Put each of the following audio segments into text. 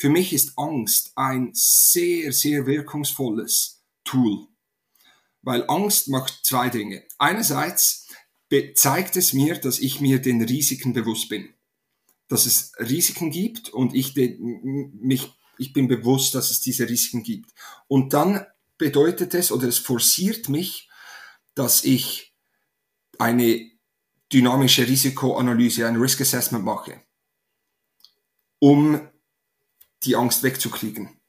für mich ist Angst ein sehr, sehr wirkungsvolles Tool. Weil Angst macht zwei Dinge. Einerseits zeigt es mir, dass ich mir den Risiken bewusst bin. Dass es Risiken gibt und ich, mich, ich bin bewusst, dass es diese Risiken gibt. Und dann bedeutet es oder es forciert mich, dass ich eine dynamische Risikoanalyse, ein Risk Assessment mache, um die Angst wegzukriegen.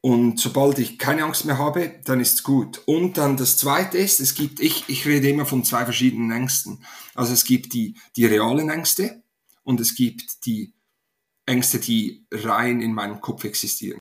Und sobald ich keine Angst mehr habe, dann ist's gut. Und dann das Zweite ist, es gibt, ich, ich rede immer von zwei verschiedenen Ängsten. Also es gibt die, die realen Ängste und es gibt die Ängste, die rein in meinem Kopf existieren.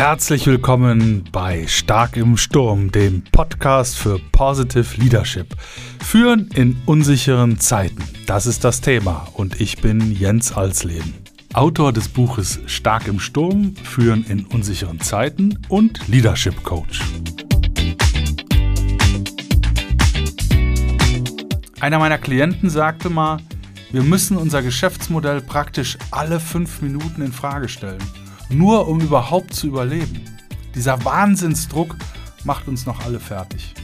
Herzlich willkommen bei Stark im Sturm, dem Podcast für Positive Leadership. Führen in unsicheren Zeiten, das ist das Thema und ich bin Jens Alsleben. Autor des Buches Stark im Sturm, Führen in unsicheren Zeiten und Leadership Coach. Einer meiner Klienten sagte mal, wir müssen unser Geschäftsmodell praktisch alle fünf Minuten in Frage stellen nur um überhaupt zu überleben. Dieser Wahnsinnsdruck macht uns noch alle fertig.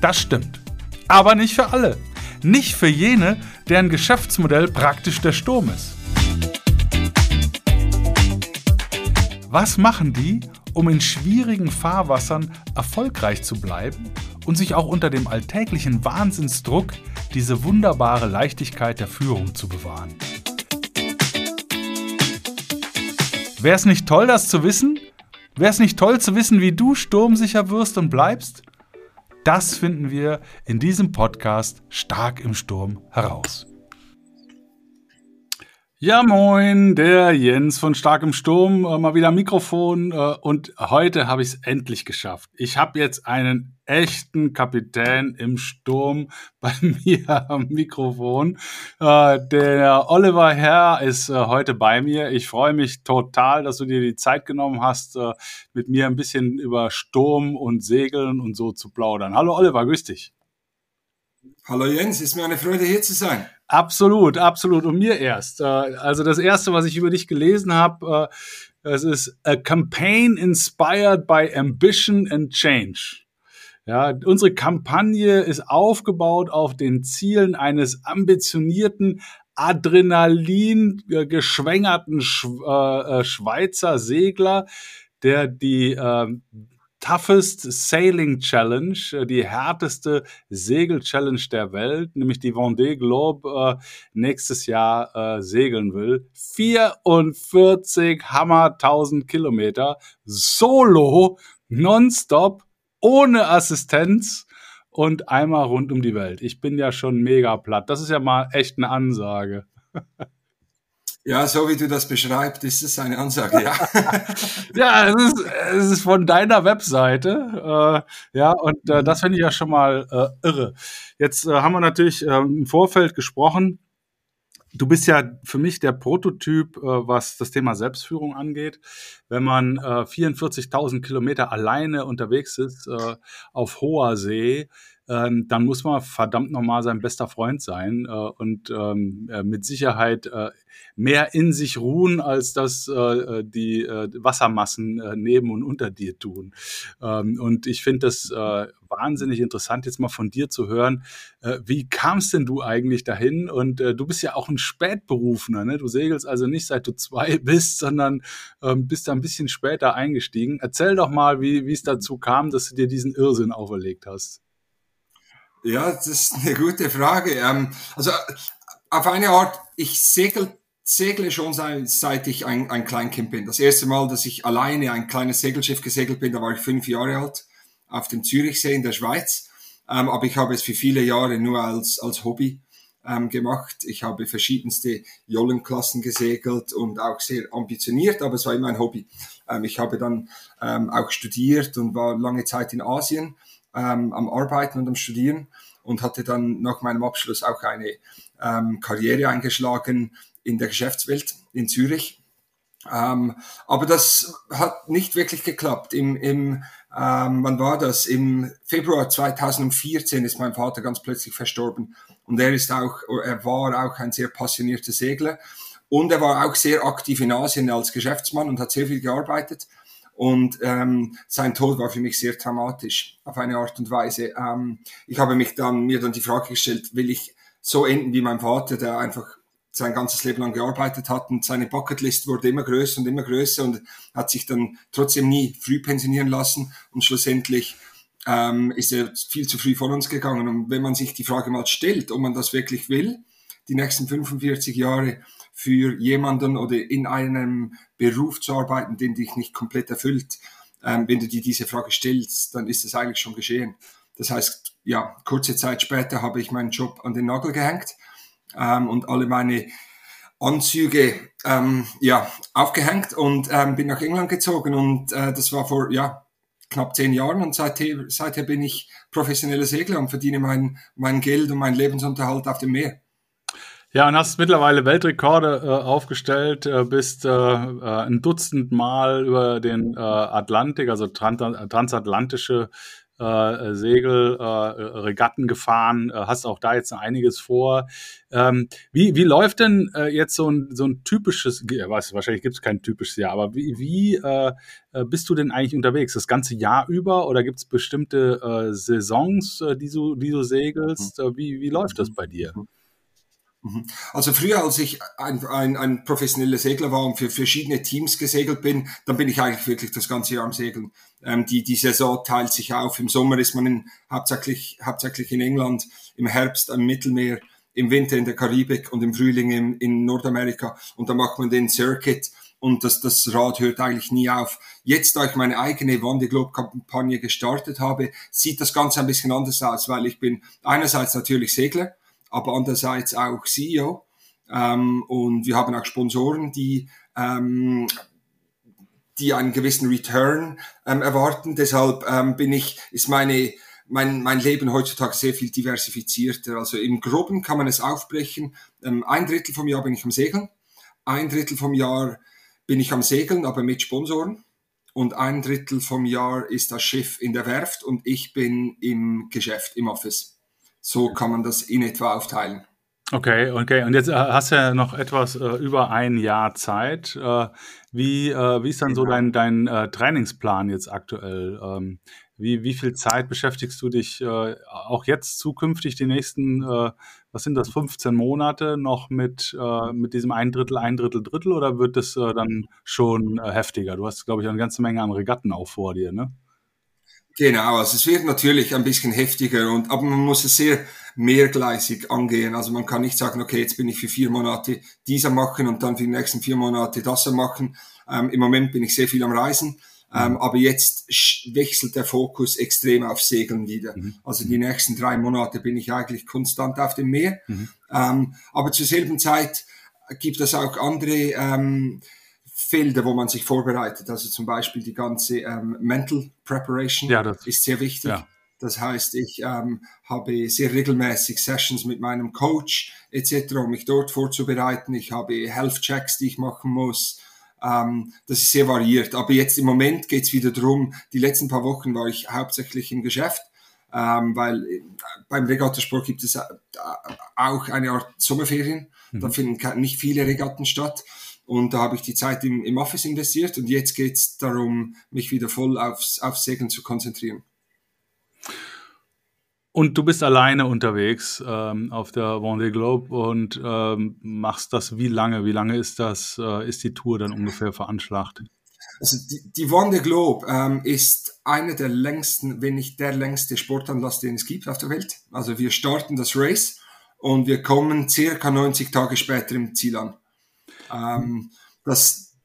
Das stimmt. Aber nicht für alle. Nicht für jene, deren Geschäftsmodell praktisch der Sturm ist. Was machen die, um in schwierigen Fahrwassern erfolgreich zu bleiben und sich auch unter dem alltäglichen Wahnsinnsdruck diese wunderbare Leichtigkeit der Führung zu bewahren? Wäre es nicht toll, das zu wissen? Wäre es nicht toll zu wissen, wie du sturmsicher wirst und bleibst? Das finden wir in diesem Podcast Stark im Sturm heraus. Ja, moin, der Jens von Stark im Sturm, äh, mal wieder Mikrofon äh, und heute habe ich es endlich geschafft. Ich habe jetzt einen echten Kapitän im Sturm bei mir am Mikrofon. Äh, der Oliver Herr ist äh, heute bei mir. Ich freue mich total, dass du dir die Zeit genommen hast, äh, mit mir ein bisschen über Sturm und Segeln und so zu plaudern. Hallo Oliver, grüß dich. Hallo Jens, ist mir eine Freude hier zu sein. Absolut, absolut. Und mir erst. Äh, also das erste, was ich über dich gelesen habe, es ist A Campaign Inspired by Ambition and Change. Ja, unsere Kampagne ist aufgebaut auf den Zielen eines ambitionierten, Adrenalin geschwängerten äh, äh, Schweizer Segler, der die äh, Toughest Sailing Challenge, äh, die härteste Segel-Challenge der Welt, nämlich die Vendée Globe, äh, nächstes Jahr äh, segeln will. 44 Hammer 1000 Kilometer, solo, nonstop, ohne Assistenz und einmal rund um die Welt. Ich bin ja schon mega platt. Das ist ja mal echt eine Ansage. Ja, so wie du das beschreibst, ist es eine Ansage, ja. ja, es ist, es ist von deiner Webseite. Äh, ja, und äh, das finde ich ja schon mal äh, irre. Jetzt äh, haben wir natürlich äh, im Vorfeld gesprochen Du bist ja für mich der Prototyp, äh, was das Thema Selbstführung angeht. Wenn man äh, 44.000 Kilometer alleine unterwegs ist äh, auf hoher See, ähm, dann muss man verdammt nochmal sein bester Freund sein äh, und ähm, äh, mit Sicherheit äh, mehr in sich ruhen, als das äh, die äh, Wassermassen äh, neben und unter dir tun. Ähm, und ich finde das äh, wahnsinnig interessant, jetzt mal von dir zu hören. Äh, wie kamst denn du eigentlich dahin? Und äh, du bist ja auch ein Spätberufener, ne? Du segelst also nicht seit du zwei bist, sondern ähm, bist da ein bisschen später eingestiegen. Erzähl doch mal, wie es dazu kam, dass du dir diesen Irrsinn auferlegt hast. Ja, das ist eine gute Frage. Ähm, also auf eine Art, ich segel, segle schon seit, seit ich ein, ein Kleinkind bin. Das erste Mal, dass ich alleine ein kleines Segelschiff gesegelt bin, da war ich fünf Jahre alt, auf dem Zürichsee in der Schweiz. Ähm, aber ich habe es für viele Jahre nur als, als Hobby ähm, gemacht. Ich habe verschiedenste Jollenklassen gesegelt und auch sehr ambitioniert, aber es war immer ein Hobby. Ähm, ich habe dann ähm, auch studiert und war lange Zeit in Asien ähm, am Arbeiten und am Studieren und hatte dann nach meinem Abschluss auch eine ähm, Karriere eingeschlagen in der Geschäftswelt in Zürich. Ähm, aber das hat nicht wirklich geklappt. Im, im ähm, wann war das? Im Februar 2014 ist mein Vater ganz plötzlich verstorben. Und er ist auch, er war auch ein sehr passionierter Segler. Und er war auch sehr aktiv in Asien als Geschäftsmann und hat sehr viel gearbeitet. Und ähm, sein Tod war für mich sehr dramatisch auf eine Art und Weise. Ähm, ich habe mich dann mir dann die Frage gestellt, will ich so enden wie mein Vater, der einfach sein ganzes Leben lang gearbeitet hat und seine Bucketlist wurde immer größer und immer größer und hat sich dann trotzdem nie früh pensionieren lassen und schlussendlich ähm, ist er viel zu früh von uns gegangen. Und wenn man sich die Frage mal stellt, ob man das wirklich will, die nächsten 45 Jahre für jemanden oder in einem Beruf zu arbeiten, den dich nicht komplett erfüllt, ähm, wenn du dir diese Frage stellst, dann ist es eigentlich schon geschehen. Das heißt, ja, kurze Zeit später habe ich meinen Job an den Nagel gehängt ähm, und alle meine Anzüge ähm, ja, aufgehängt und ähm, bin nach England gezogen und äh, das war vor ja, knapp zehn Jahren und seither, seither bin ich professioneller Segler und verdiene mein, mein Geld und meinen Lebensunterhalt auf dem Meer. Ja, und hast mittlerweile Weltrekorde äh, aufgestellt, äh, bist äh, äh ein Dutzend Mal über den äh, Atlantik, also trans transatlantische äh, Segel, Regatten gefahren, hast auch da jetzt einiges vor. Ähm, wie, wie läuft denn jetzt so ein, so ein typisches, was, wahrscheinlich gibt es kein typisches Jahr, aber wie, wie bist du denn eigentlich unterwegs? Das ganze Jahr über oder gibt es bestimmte Saisons, die, du, die du segelst? wie, wie läuft das bei dir? Mhm. Also früher, als ich ein, ein, ein professioneller Segler war und für verschiedene Teams gesegelt bin, dann bin ich eigentlich wirklich das ganze Jahr am Segeln. Ähm, die, die Saison teilt sich auf. Im Sommer ist man in, hauptsächlich, hauptsächlich in England, im Herbst am Mittelmeer, im Winter in der Karibik und im Frühling in, in Nordamerika. Und da macht man den Circuit und das, das Rad hört eigentlich nie auf. Jetzt, da ich meine eigene Wandy Globe Kampagne gestartet habe, sieht das Ganze ein bisschen anders aus, weil ich bin einerseits natürlich Segler, aber andererseits auch CEO. Ähm, und wir haben auch Sponsoren, die, ähm, die einen gewissen Return ähm, erwarten. Deshalb ähm, bin ich, ist meine, mein, mein Leben heutzutage sehr viel diversifizierter. Also im Groben kann man es aufbrechen. Ähm, ein Drittel vom Jahr bin ich am Segeln, ein Drittel vom Jahr bin ich am Segeln, aber mit Sponsoren. Und ein Drittel vom Jahr ist das Schiff in der Werft und ich bin im Geschäft, im Office. So kann man das in etwa aufteilen. Okay, okay. Und jetzt äh, hast du ja noch etwas äh, über ein Jahr Zeit. Äh, wie, äh, wie ist dann so genau. dein, dein äh, Trainingsplan jetzt aktuell? Ähm, wie, wie viel Zeit beschäftigst du dich äh, auch jetzt zukünftig die nächsten, was sind das, 15 Monate noch mit, mit diesem ein Drittel, ein Drittel, Drittel oder wird es dann schon heftiger? Du hast, glaube ich, eine ganze Menge an Regatten auch vor dir, ne? Genau, also es wird natürlich ein bisschen heftiger und aber man muss es sehr mehrgleisig angehen. Also man kann nicht sagen, okay, jetzt bin ich für vier Monate dieser machen und dann für die nächsten vier Monate das machen. Ähm, Im Moment bin ich sehr viel am Reisen, ähm, mhm. aber jetzt wechselt der Fokus extrem auf Segeln wieder. Mhm. Also die nächsten drei Monate bin ich eigentlich konstant auf dem Meer. Mhm. Ähm, aber zur selben Zeit gibt es auch andere ähm, Felder, wo man sich vorbereitet. Also zum Beispiel die ganze ähm, Mental Preparation ja, ist sehr wichtig. Ja. Das heißt, ich ähm, habe sehr regelmäßig Sessions mit meinem Coach etc., um mich dort vorzubereiten. Ich habe Health Checks, die ich machen muss. Ähm, das ist sehr variiert. Aber jetzt im Moment geht es wieder darum, die letzten paar Wochen war ich hauptsächlich im Geschäft, ähm, weil äh, beim Regattasport gibt es äh, auch eine Art Sommerferien. Mhm. Da finden nicht viele Regatten statt. Und da habe ich die Zeit im, im Office investiert und jetzt geht es darum, mich wieder voll aufs, aufs Segeln zu konzentrieren. Und du bist alleine unterwegs ähm, auf der Vendée Globe und ähm, machst das wie lange? Wie lange ist das, äh, ist die Tour dann ungefähr veranschlagt? Also die, die Vendée Globe ähm, ist eine der längsten, wenn nicht der längste Sportanlass, den es gibt auf der Welt. Also wir starten das Race und wir kommen circa 90 Tage später im Ziel an. Ähm, das,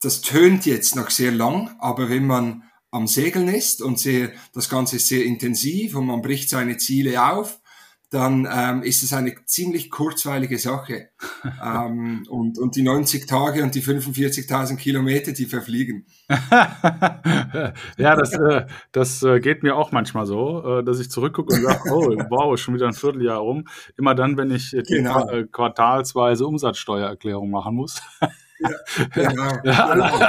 das tönt jetzt noch sehr lang, aber wenn man am Segeln ist und sehr, das Ganze ist sehr intensiv und man bricht seine Ziele auf, dann ähm, ist es eine ziemlich kurzweilige Sache. ähm, und, und die 90 Tage und die 45.000 Kilometer, die verfliegen. ja, das, äh, das äh, geht mir auch manchmal so, äh, dass ich zurückgucke und sage, oh, wow, schon wieder ein Vierteljahr rum. Immer dann, wenn ich die genau. quartalsweise Umsatzsteuererklärung machen muss. genau, genau.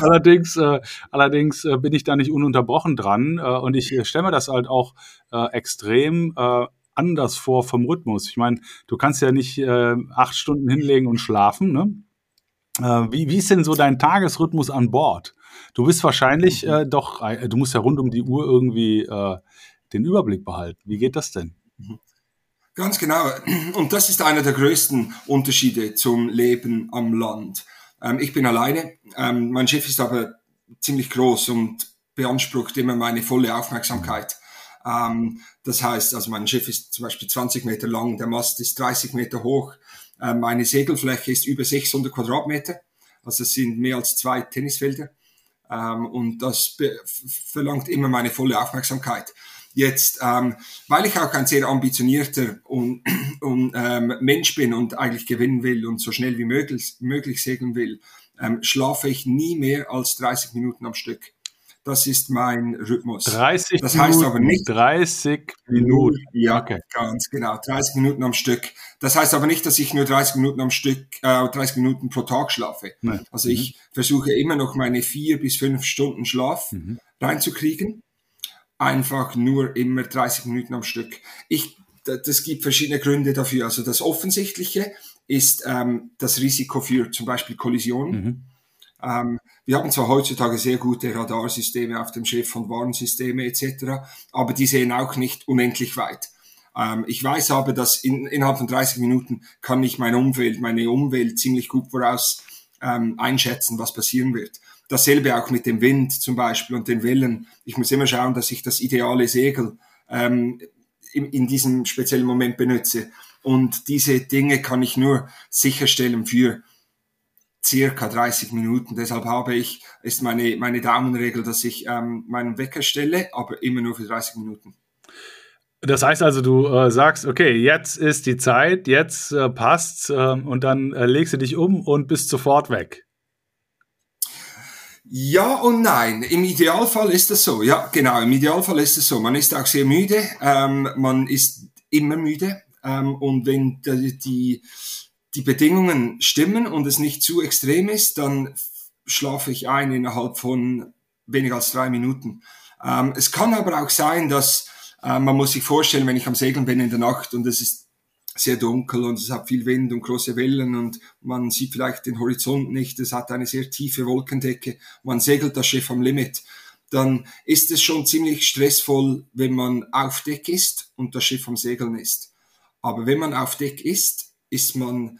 allerdings, äh, allerdings äh, bin ich da nicht ununterbrochen dran äh, und ich äh, stelle mir das halt auch äh, extrem äh, anders vor vom Rhythmus. Ich meine, du kannst ja nicht äh, acht Stunden hinlegen und schlafen. Ne? Äh, wie, wie ist denn so dein Tagesrhythmus an Bord? Du bist wahrscheinlich äh, doch, äh, du musst ja rund um die Uhr irgendwie äh, den Überblick behalten. Wie geht das denn? Mhm. Ganz genau. Und das ist einer der größten Unterschiede zum Leben am Land. Ähm, ich bin alleine. Ähm, mein Schiff ist aber ziemlich groß und beansprucht immer meine volle Aufmerksamkeit. Ähm, das heißt, also mein Schiff ist zum Beispiel 20 Meter lang, der Mast ist 30 Meter hoch, äh, meine Segelfläche ist über 600 Quadratmeter, also das sind mehr als zwei Tennisfelder ähm, und das verlangt immer meine volle Aufmerksamkeit. Jetzt, ähm, weil ich auch ein sehr ambitionierter und, und, ähm, Mensch bin und eigentlich gewinnen will und so schnell wie möglich, möglich segeln will, ähm, schlafe ich nie mehr als 30 Minuten am Stück. Das ist mein Rhythmus. 30 das heißt Minuten, aber nicht 30 Minuten. Ja, okay. ganz genau. 30 Minuten am Stück. Das heißt aber nicht, dass ich nur 30 Minuten am Stück, äh, 30 Minuten pro Tag schlafe. Nein. Also mhm. ich versuche immer noch meine vier bis fünf Stunden Schlaf mhm. reinzukriegen. Einfach nur immer 30 Minuten am Stück. Ich, das gibt verschiedene Gründe dafür. Also das Offensichtliche ist ähm, das Risiko für zum Beispiel Kollisionen. Mhm ähm, wir haben zwar heutzutage sehr gute Radarsysteme auf dem Schiff und Warnsysteme etc., aber die sehen auch nicht unendlich weit. Ähm, ich weiß aber, dass in, innerhalb von 30 Minuten kann ich mein Umfeld, meine Umwelt ziemlich gut voraus ähm, einschätzen, was passieren wird. Dasselbe auch mit dem Wind zum Beispiel und den Wellen. Ich muss immer schauen, dass ich das ideale Segel ähm, in, in diesem speziellen Moment benutze. Und diese Dinge kann ich nur sicherstellen für circa 30 Minuten. Deshalb habe ich, ist meine, meine Daumenregel, dass ich ähm, meinen Wecker stelle, aber immer nur für 30 Minuten. Das heißt also, du äh, sagst, okay, jetzt ist die Zeit, jetzt äh, passt's äh, und dann äh, legst du dich um und bist sofort weg. Ja und nein. Im Idealfall ist das so. Ja, genau. Im Idealfall ist es so. Man ist auch sehr müde. Ähm, man ist immer müde. Ähm, und wenn die, die die Bedingungen stimmen und es nicht zu extrem ist, dann schlafe ich ein innerhalb von weniger als drei Minuten. Ähm, es kann aber auch sein, dass äh, man muss sich vorstellen, wenn ich am Segeln bin in der Nacht und es ist sehr dunkel und es hat viel Wind und große Wellen und man sieht vielleicht den Horizont nicht, es hat eine sehr tiefe Wolkendecke, man segelt das Schiff am Limit, dann ist es schon ziemlich stressvoll, wenn man auf Deck ist und das Schiff am Segeln ist. Aber wenn man auf Deck ist, ist man,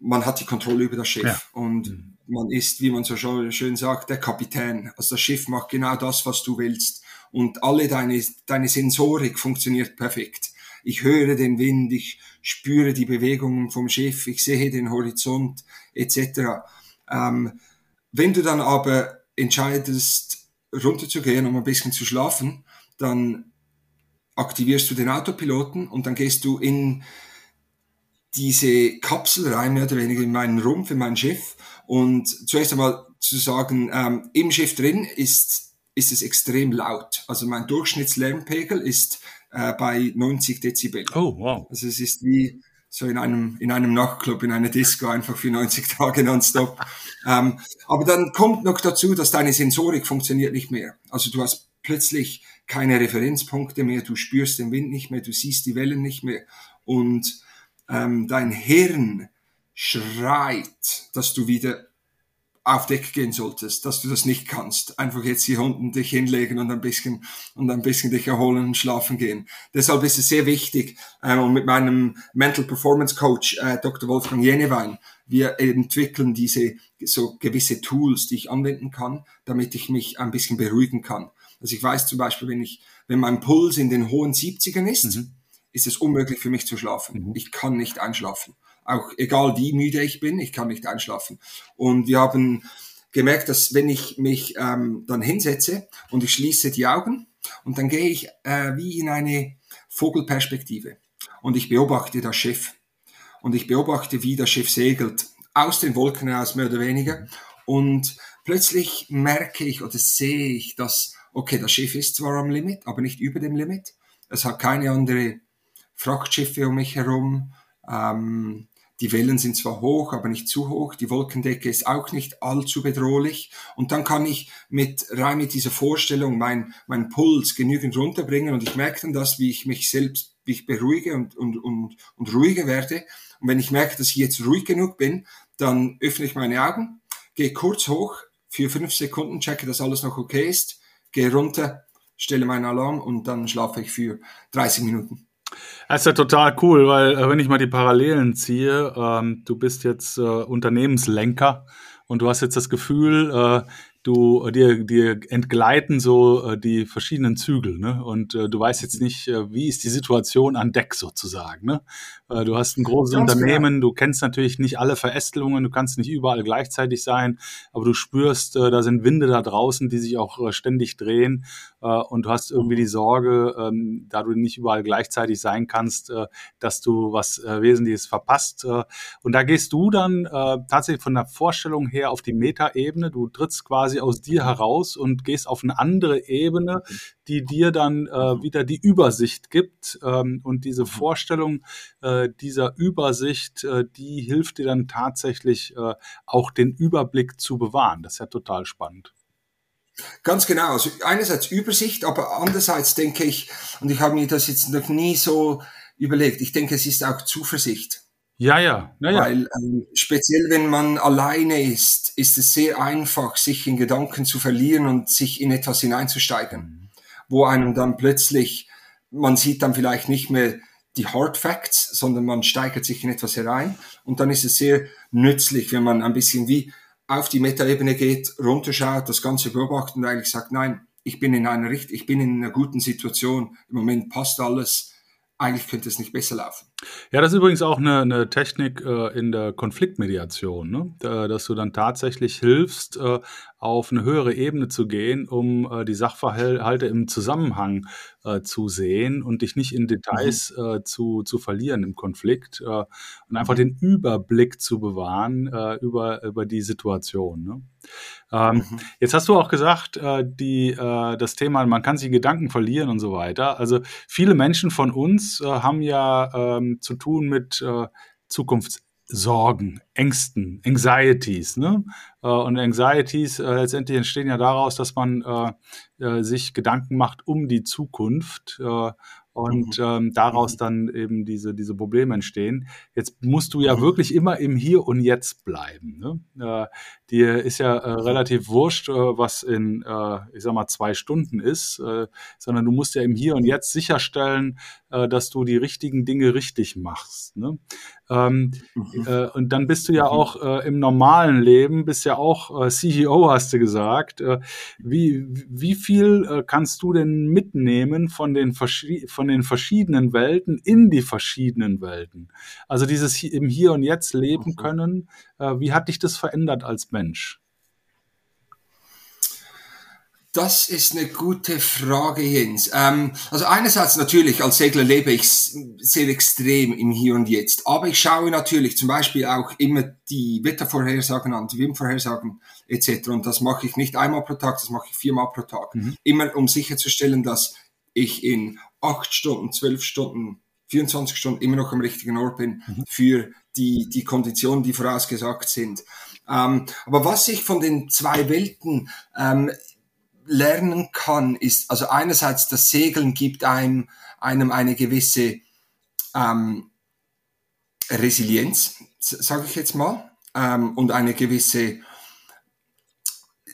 man hat die Kontrolle über das Schiff ja. und mhm. man ist, wie man so schön sagt, der Kapitän. Also das Schiff macht genau das, was du willst und alle deine, deine Sensorik funktioniert perfekt. Ich höre den Wind, ich spüre die Bewegungen vom Schiff, ich sehe den Horizont etc. Ähm, wenn du dann aber entscheidest, runterzugehen, um ein bisschen zu schlafen, dann aktivierst du den Autopiloten und dann gehst du in diese Kapsel rein, mehr oder weniger in meinen Rumpf, in mein Schiff. Und zuerst einmal zu sagen, ähm, im Schiff drin ist, ist es extrem laut. Also mein Durchschnittslärmpegel ist äh, bei 90 Dezibel. Oh, wow. Also es ist wie so in einem, in einem Nachtclub, in einer Disco, einfach für 90 Tage nonstop. ähm, aber dann kommt noch dazu, dass deine Sensorik funktioniert nicht mehr. Also du hast plötzlich keine Referenzpunkte mehr, du spürst den Wind nicht mehr, du siehst die Wellen nicht mehr. Und ähm, dein Hirn schreit, dass du wieder auf Deck gehen solltest, dass du das nicht kannst. Einfach jetzt hier unten dich hinlegen und ein bisschen und ein bisschen dich erholen und schlafen gehen. Deshalb ist es sehr wichtig. Ähm, und mit meinem Mental Performance Coach äh, Dr. Wolfgang Jenewein, wir entwickeln diese so gewisse Tools, die ich anwenden kann, damit ich mich ein bisschen beruhigen kann. Also ich weiß zum Beispiel, wenn ich, wenn mein Puls in den hohen 70ern ist, mhm ist es unmöglich für mich zu schlafen. Mhm. Ich kann nicht einschlafen. Auch egal wie müde ich bin, ich kann nicht einschlafen. Und wir haben gemerkt, dass wenn ich mich ähm, dann hinsetze und ich schließe die Augen und dann gehe ich äh, wie in eine Vogelperspektive und ich beobachte das Schiff und ich beobachte, wie das Schiff segelt, aus den Wolken heraus mehr oder weniger und plötzlich merke ich oder sehe ich, dass, okay, das Schiff ist zwar am Limit, aber nicht über dem Limit. Es hat keine andere Frachtschiffe um mich herum. Ähm, Die Wellen sind zwar hoch, aber nicht zu hoch. Die Wolkendecke ist auch nicht allzu bedrohlich. Und dann kann ich mit, rein mit dieser Vorstellung mein, mein Puls genügend runterbringen und ich merke dann das, wie ich mich selbst, wie ich beruhige und, und, und, und ruhiger werde. Und wenn ich merke, dass ich jetzt ruhig genug bin, dann öffne ich meine Augen, gehe kurz hoch, für fünf Sekunden, checke, dass alles noch okay ist, gehe runter, stelle meinen Alarm und dann schlafe ich für 30 Minuten. Das ist ja total cool, weil äh, wenn ich mal die Parallelen ziehe, ähm, du bist jetzt äh, Unternehmenslenker und du hast jetzt das Gefühl, äh, du äh, dir, dir entgleiten so äh, die verschiedenen Zügel, ne? Und äh, du weißt jetzt nicht, äh, wie ist die Situation an Deck sozusagen, ne? Du hast ein großes Ganz Unternehmen, genau. du kennst natürlich nicht alle Verästelungen, du kannst nicht überall gleichzeitig sein, aber du spürst, da sind Winde da draußen, die sich auch ständig drehen und du hast irgendwie die Sorge, ähm, da du nicht überall gleichzeitig sein kannst, dass du was Wesentliches verpasst. Und da gehst du dann tatsächlich von der Vorstellung her auf die Metaebene, du trittst quasi aus dir heraus und gehst auf eine andere Ebene, die dir dann äh, mhm. wieder die Übersicht gibt ähm, und diese mhm. Vorstellung äh, dieser Übersicht, äh, die hilft dir dann tatsächlich äh, auch den Überblick zu bewahren. Das ist ja total spannend. Ganz genau. Also einerseits Übersicht, aber andererseits denke ich, und ich habe mir das jetzt noch nie so überlegt, ich denke, es ist auch Zuversicht. Ja, ja. ja, ja. Weil ähm, speziell wenn man alleine ist, ist es sehr einfach, sich in Gedanken zu verlieren und sich in etwas hineinzusteigen, wo einem dann plötzlich, man sieht dann vielleicht nicht mehr die Hard Facts, sondern man steigert sich in etwas herein und dann ist es sehr nützlich, wenn man ein bisschen wie auf die Metaebene geht, runterschaut, das Ganze beobachtet und eigentlich sagt, nein, ich bin in einer Richt ich bin in einer guten Situation, im Moment passt alles, eigentlich könnte es nicht besser laufen. Ja, das ist übrigens auch eine, eine Technik äh, in der Konfliktmediation, ne? dass du dann tatsächlich hilfst, äh, auf eine höhere Ebene zu gehen, um äh, die Sachverhalte im Zusammenhang äh, zu sehen und dich nicht in Details mhm. äh, zu, zu verlieren im Konflikt äh, und einfach den Überblick zu bewahren äh, über, über die Situation. Ne? Ähm, mhm. Jetzt hast du auch gesagt, die, das Thema, man kann sich Gedanken verlieren und so weiter. Also viele Menschen von uns haben ja zu tun mit äh, Zukunftssorgen, Ängsten, Anxieties. Ne? Äh, und Anxieties äh, letztendlich entstehen ja daraus, dass man äh, äh sich Gedanken macht um die Zukunft äh, und mhm. ähm, daraus mhm. dann eben diese, diese Probleme entstehen. Jetzt musst du ja mhm. wirklich immer im Hier und Jetzt bleiben. Ne? Äh, dir ist ja äh, relativ wurscht, äh, was in, äh, ich sag mal, zwei Stunden ist, äh, sondern du musst ja im Hier und Jetzt sicherstellen, äh, dass du die richtigen Dinge richtig machst. Ne? Ähm, mhm. äh, und dann bist du ja mhm. auch äh, im normalen Leben, bist ja auch äh, CEO, hast du gesagt. Äh, wie, wie viel äh, kannst du denn mitnehmen von den, von den verschiedenen Welten in die verschiedenen Welten? Also dieses im Hier und Jetzt leben mhm. können, äh, wie hat dich das verändert als Mensch? Das ist eine gute Frage, Jens. Ähm, also einerseits natürlich, als Segler lebe ich sehr extrem im Hier und Jetzt. Aber ich schaue natürlich zum Beispiel auch immer die Wettervorhersagen an, die Windvorhersagen etc. Und das mache ich nicht einmal pro Tag, das mache ich viermal pro Tag. Mhm. Immer um sicherzustellen, dass ich in acht Stunden, zwölf Stunden, 24 Stunden immer noch am richtigen Ort bin mhm. für die, die Konditionen, die vorausgesagt sind. Ähm, aber was ich von den zwei Welten ähm, lernen kann, ist, also einerseits das Segeln gibt einem, einem eine gewisse ähm, Resilienz, sage ich jetzt mal, ähm, und eine gewisse,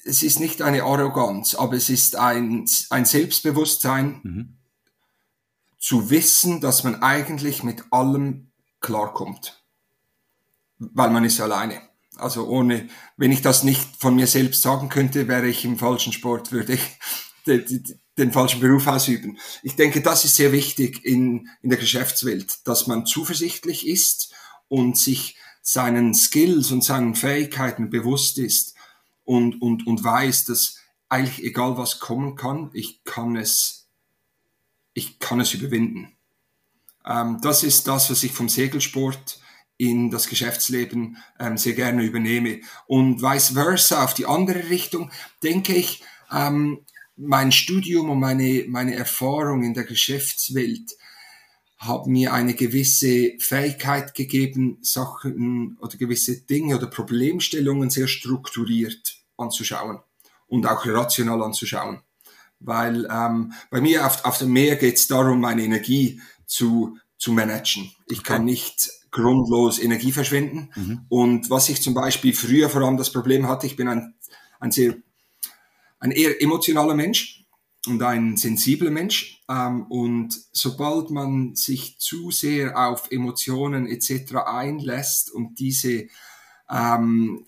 es ist nicht eine Arroganz, aber es ist ein, ein Selbstbewusstsein, mhm. zu wissen, dass man eigentlich mit allem klarkommt, weil man ist alleine. Also ohne, wenn ich das nicht von mir selbst sagen könnte, wäre ich im falschen Sport, würde ich den, den falschen Beruf ausüben. Ich denke, das ist sehr wichtig in, in der Geschäftswelt, dass man zuversichtlich ist und sich seinen Skills und seinen Fähigkeiten bewusst ist und, und, und weiß, dass eigentlich egal was kommen kann, ich kann es, ich kann es überwinden. Ähm, das ist das, was ich vom Segelsport in das Geschäftsleben ähm, sehr gerne übernehme. Und vice versa, auf die andere Richtung, denke ich, ähm, mein Studium und meine, meine Erfahrung in der Geschäftswelt haben mir eine gewisse Fähigkeit gegeben, Sachen oder gewisse Dinge oder Problemstellungen sehr strukturiert anzuschauen und auch rational anzuschauen. Weil ähm, bei mir auf, auf dem Meer geht es darum, meine Energie zu, zu managen. Ich kann nicht grundlos Energie verschwenden. Mhm. Und was ich zum Beispiel früher vor allem das Problem hatte, ich bin ein, ein sehr, ein eher emotionaler Mensch und ein sensibler Mensch. Ähm, und sobald man sich zu sehr auf Emotionen etc. einlässt und diese, ähm,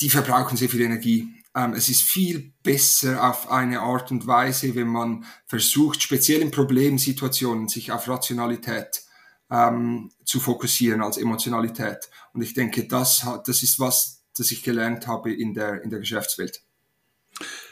die verbrauchen sehr viel Energie. Ähm, es ist viel besser auf eine Art und Weise, wenn man versucht, speziell in Problemsituationen sich auf Rationalität ähm, zu fokussieren als Emotionalität. Und ich denke, das, das ist was, das ich gelernt habe in der, in der Geschäftswelt.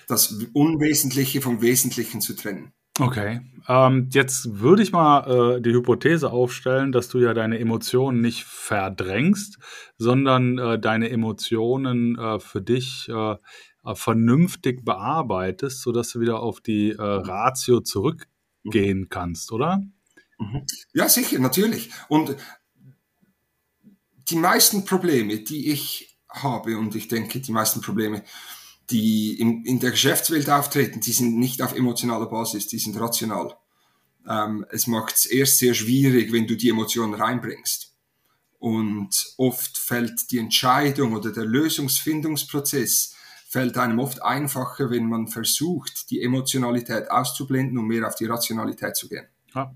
Das Unwesentliche vom Wesentlichen zu trennen. Okay, ähm, jetzt würde ich mal äh, die Hypothese aufstellen, dass du ja deine Emotionen nicht verdrängst, sondern äh, deine Emotionen äh, für dich äh, äh, vernünftig bearbeitest, sodass du wieder auf die äh, Ratio zurückgehen kannst, oder? Mhm. Ja, sicher, natürlich. Und die meisten Probleme, die ich habe, und ich denke, die meisten Probleme, die in, in der Geschäftswelt auftreten, die sind nicht auf emotionaler Basis, die sind rational. Ähm, es macht es erst sehr schwierig, wenn du die Emotionen reinbringst. Und oft fällt die Entscheidung oder der Lösungsfindungsprozess fällt einem oft einfacher, wenn man versucht, die Emotionalität auszublenden und mehr auf die Rationalität zu gehen. Ja.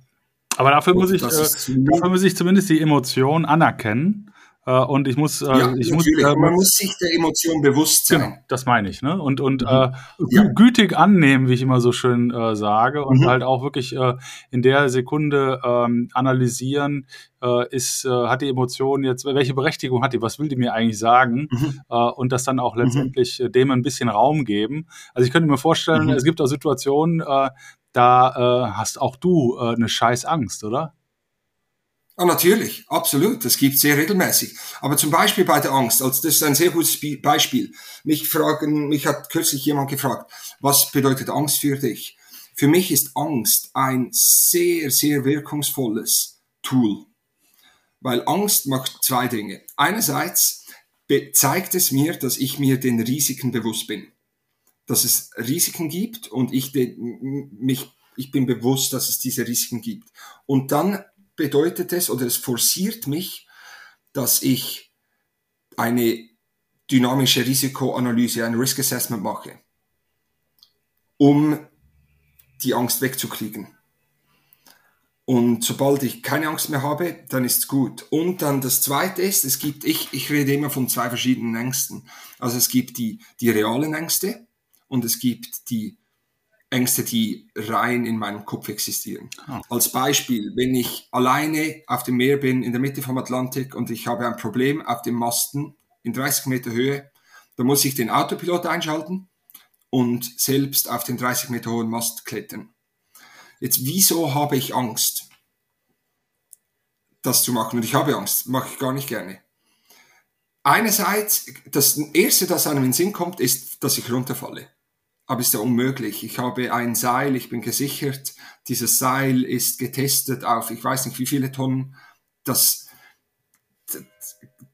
Aber dafür muss, ich, äh, dafür muss ich zumindest die Emotion anerkennen äh, und ich muss, äh, ja, ich muss, äh, man muss sich der Emotion bewusst sein. Genau, das meine ich, ne? Und und mhm. äh, ja. gütig annehmen, wie ich immer so schön äh, sage, und mhm. halt auch wirklich äh, in der Sekunde ähm, analysieren, äh, ist, äh, hat die Emotion jetzt, welche Berechtigung hat die, was will die mir eigentlich sagen? Mhm. Äh, und das dann auch mhm. letztendlich mhm. dem ein bisschen Raum geben. Also ich könnte mir vorstellen, mhm. es gibt auch Situationen, äh, da äh, hast auch du äh, eine scheiß Angst, oder? Ah, natürlich, absolut. Das gibt sehr regelmäßig. Aber zum Beispiel bei der Angst, also das ist ein sehr gutes Beispiel. Mich fragen, mich hat kürzlich jemand gefragt, was bedeutet Angst für dich? Für mich ist Angst ein sehr, sehr wirkungsvolles Tool. Weil Angst macht zwei Dinge. Einerseits zeigt es mir, dass ich mir den Risiken bewusst bin. Dass es Risiken gibt und ich, mich, ich bin bewusst, dass es diese Risiken gibt. Und dann bedeutet es oder es forciert mich, dass ich eine dynamische Risikoanalyse, ein Risk Assessment mache, um die Angst wegzukriegen. Und sobald ich keine Angst mehr habe, dann ist es gut. Und dann das Zweite ist, es gibt, ich, ich rede immer von zwei verschiedenen Ängsten. Also es gibt die, die realen Ängste und es gibt die Ängste, die rein in meinem Kopf existieren. Oh. Als Beispiel, wenn ich alleine auf dem Meer bin, in der Mitte vom Atlantik und ich habe ein Problem auf dem Masten in 30 Meter Höhe, dann muss ich den Autopilot einschalten und selbst auf den 30 Meter hohen Mast klettern. Jetzt, wieso habe ich Angst, das zu machen? Und ich habe Angst, mache ich gar nicht gerne. Einerseits, das Erste, das einem in den Sinn kommt, ist, dass ich runterfalle aber ist ja unmöglich. Ich habe ein Seil, ich bin gesichert. Dieses Seil ist getestet auf, ich weiß nicht wie viele Tonnen. Das,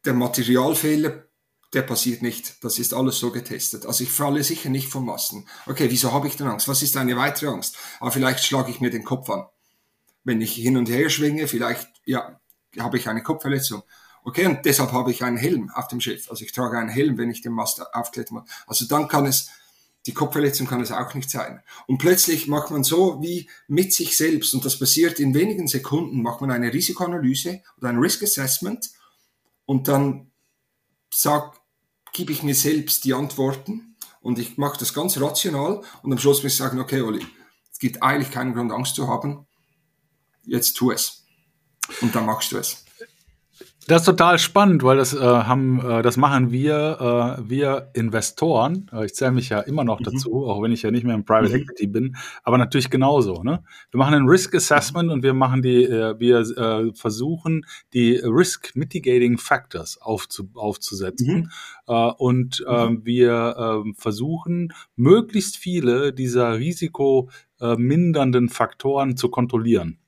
der Materialfehler, der passiert nicht. Das ist alles so getestet. Also ich falle sicher nicht vom Masten. Okay, wieso habe ich denn Angst? Was ist eine weitere Angst? Aber ah, vielleicht schlage ich mir den Kopf an. Wenn ich hin und her schwinge, vielleicht, ja, habe ich eine Kopfverletzung. Okay, und deshalb habe ich einen Helm auf dem Schiff. Also ich trage einen Helm, wenn ich den Mast aufklettern muss. Also dann kann es die Kopfverletzung kann es auch nicht sein. Und plötzlich macht man so wie mit sich selbst, und das passiert in wenigen Sekunden, macht man eine Risikoanalyse oder ein Risk Assessment und dann sag, gebe ich mir selbst die Antworten und ich mache das ganz rational und am Schluss muss ich sagen, okay, Oli, es gibt eigentlich keinen Grund, Angst zu haben, jetzt tu es. Und dann machst du es. Das ist total spannend, weil das äh, haben, äh, das machen wir, äh, wir Investoren. Äh, ich zähle mich ja immer noch mhm. dazu, auch wenn ich ja nicht mehr im Private mhm. Equity bin, aber natürlich genauso. Ne? Wir machen ein Risk Assessment mhm. und wir machen die, äh, wir äh, versuchen die Risk Mitigating Factors aufzu, aufzusetzen mhm. äh, und äh, wir äh, versuchen möglichst viele dieser risikomindernden Faktoren zu kontrollieren.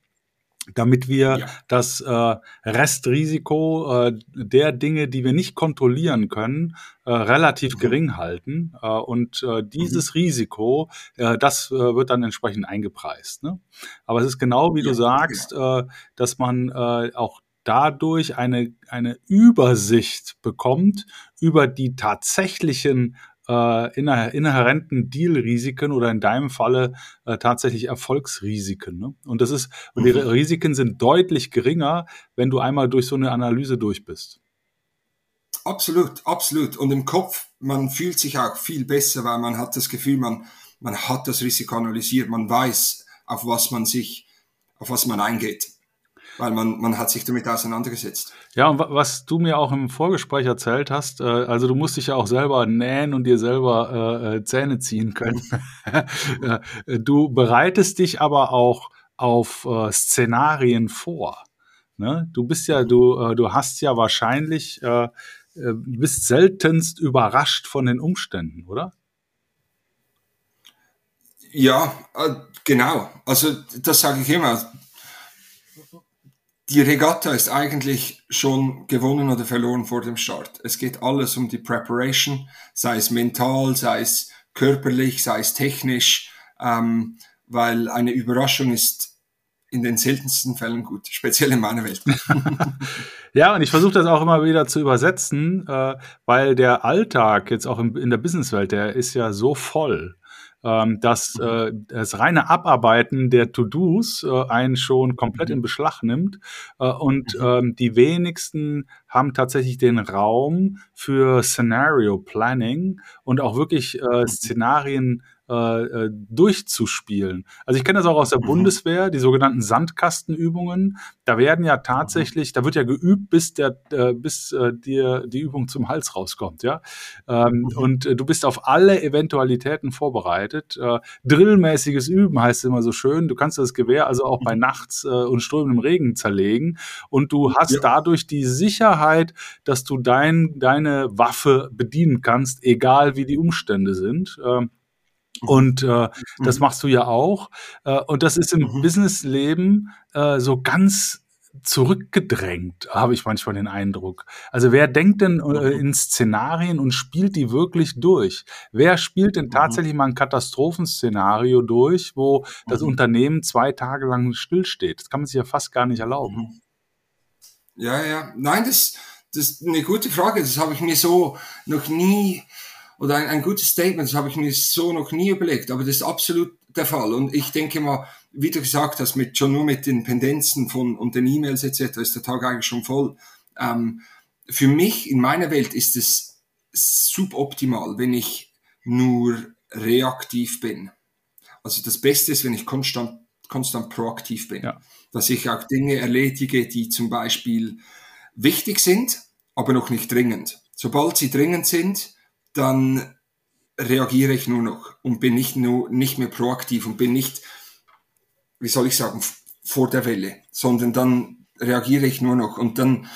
Damit wir ja. das äh, Restrisiko äh, der Dinge, die wir nicht kontrollieren können, äh, relativ mhm. gering halten. Äh, und äh, dieses mhm. Risiko, äh, das äh, wird dann entsprechend eingepreist. Ne? Aber es ist genau wie ja, du sagst, genau. äh, dass man äh, auch dadurch eine, eine Übersicht bekommt über die tatsächlichen äh, inhärenten Deal-Risiken oder in deinem Falle äh, tatsächlich Erfolgsrisiken. Ne? Und das ist, und die mhm. Risiken sind deutlich geringer, wenn du einmal durch so eine Analyse durch bist. Absolut, absolut. Und im Kopf, man fühlt sich auch viel besser, weil man hat das Gefühl, man, man hat das Risiko analysiert, man weiß, auf was man sich, auf was man eingeht weil man, man hat sich damit auseinandergesetzt. Ja, und was du mir auch im Vorgespräch erzählt hast, äh, also du musst dich ja auch selber nähen und dir selber äh, äh Zähne ziehen können. Äh, du bereitest dich aber auch auf äh, Szenarien vor. Ne? Du bist ja, du, äh, du hast ja wahrscheinlich, äh, bist seltenst überrascht von den Umständen, oder? Ja, genau. Also das sage ich immer die Regatta ist eigentlich schon gewonnen oder verloren vor dem Start. Es geht alles um die Preparation, sei es mental, sei es körperlich, sei es technisch, ähm, weil eine Überraschung ist in den seltensten Fällen gut, speziell in meiner Welt. ja, und ich versuche das auch immer wieder zu übersetzen, äh, weil der Alltag jetzt auch in, in der Businesswelt, der ist ja so voll ähm, dass mhm. äh, das reine Abarbeiten der To-Dos äh, einen schon komplett mhm. in Beschlag nimmt äh, und mhm. ähm, die wenigsten haben tatsächlich den Raum für Scenario Planning und auch wirklich äh, Szenarien äh, äh, durchzuspielen. Also ich kenne das auch aus der mhm. Bundeswehr, die sogenannten Sandkastenübungen. Da werden ja tatsächlich, da wird ja geübt, bis der, äh, bis äh, dir die Übung zum Hals rauskommt, ja. Ähm, mhm. Und äh, du bist auf alle Eventualitäten vorbereitet. Äh, drillmäßiges Üben heißt immer so schön. Du kannst das Gewehr also auch bei mhm. Nachts äh, und strömendem Regen zerlegen und du hast ja. dadurch die Sicherheit, dass du dein, deine Waffe bedienen kannst, egal wie die Umstände sind. Äh, und äh, mhm. das machst du ja auch. Äh, und das ist im mhm. Businessleben äh, so ganz zurückgedrängt, habe ich manchmal den Eindruck. Also wer denkt denn äh, mhm. in Szenarien und spielt die wirklich durch? Wer spielt denn mhm. tatsächlich mal ein Katastrophenszenario durch, wo das mhm. Unternehmen zwei Tage lang stillsteht? Das kann man sich ja fast gar nicht erlauben. Mhm. Ja, ja. Nein, das, das ist eine gute Frage. Das habe ich mir so noch nie oder ein, ein gutes Statement, das habe ich mir so noch nie überlegt, aber das ist absolut der Fall. Und ich denke mal, wie du gesagt hast, mit, schon nur mit den Pendenzen von, und den E-Mails etc. ist der Tag eigentlich schon voll. Ähm, für mich, in meiner Welt, ist es suboptimal, wenn ich nur reaktiv bin. Also das Beste ist, wenn ich konstant, konstant proaktiv bin. Ja. Dass ich auch Dinge erledige, die zum Beispiel wichtig sind, aber noch nicht dringend. Sobald sie dringend sind, dann reagiere ich nur noch und bin nicht nur nicht mehr proaktiv und bin nicht, wie soll ich sagen, vor der Welle, sondern dann reagiere ich nur noch und dann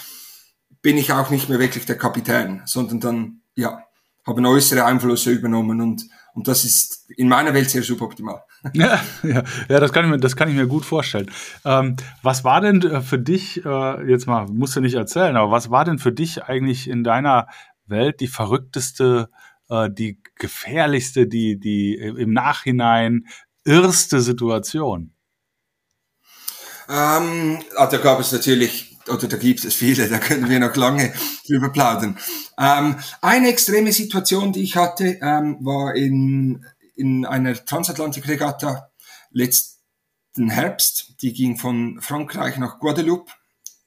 bin ich auch nicht mehr wirklich der Kapitän, sondern dann, ja, haben äußere Einflüsse übernommen und, und das ist in meiner Welt sehr suboptimal. Ja, ja, ja das, kann ich mir, das kann ich mir gut vorstellen. Ähm, was war denn äh, für dich, äh, jetzt mal, musst du nicht erzählen, aber was war denn für dich eigentlich in deiner Welt die verrückteste, äh, die gefährlichste, die, die im Nachhinein irrste Situation? Ähm, ah, da gab es natürlich, oder da gibt es viele, da können wir noch lange drüber plaudern. Ähm, eine extreme Situation, die ich hatte, ähm, war in, in einer Transatlantik-Regatta letzten Herbst. Die ging von Frankreich nach Guadeloupe,